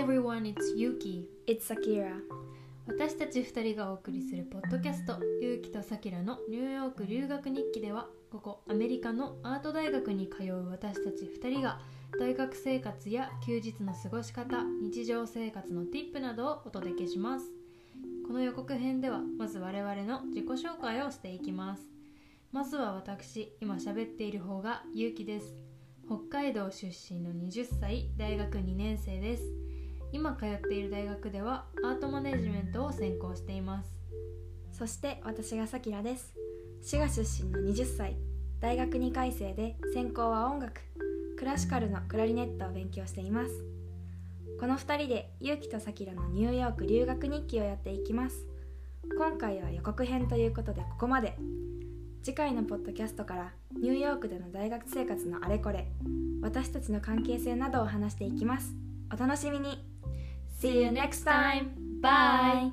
it's Yuki. It's Sakira. 私たち2人がお送りするポッドキャスト「ゆうきとさきらのニューヨーク留学日記」ではここアメリカのアート大学に通う私たち2人が大学生活や休日の過ごし方日常生活の Tip などをお届けします。この予告編ではまず我々の自己紹介をしていきます。まずは私今喋っている方がゆうきです。北海道出身の20歳大学2年生です今通っている大学ではアートマネジメントを専攻しています。そして私がさきらです。滋賀出身の20歳。大学2回生で専攻は音楽。クラシカルのクラリネットを勉強しています。この2人でゆうきとさきらのニューヨーク留学日記をやっていきます。今回は予告編ということでここまで。次回のポッドキャストからニューヨークでの大学生活のあれこれ私たちの関係性などを話していきます。お楽しみに See you next time! Bye!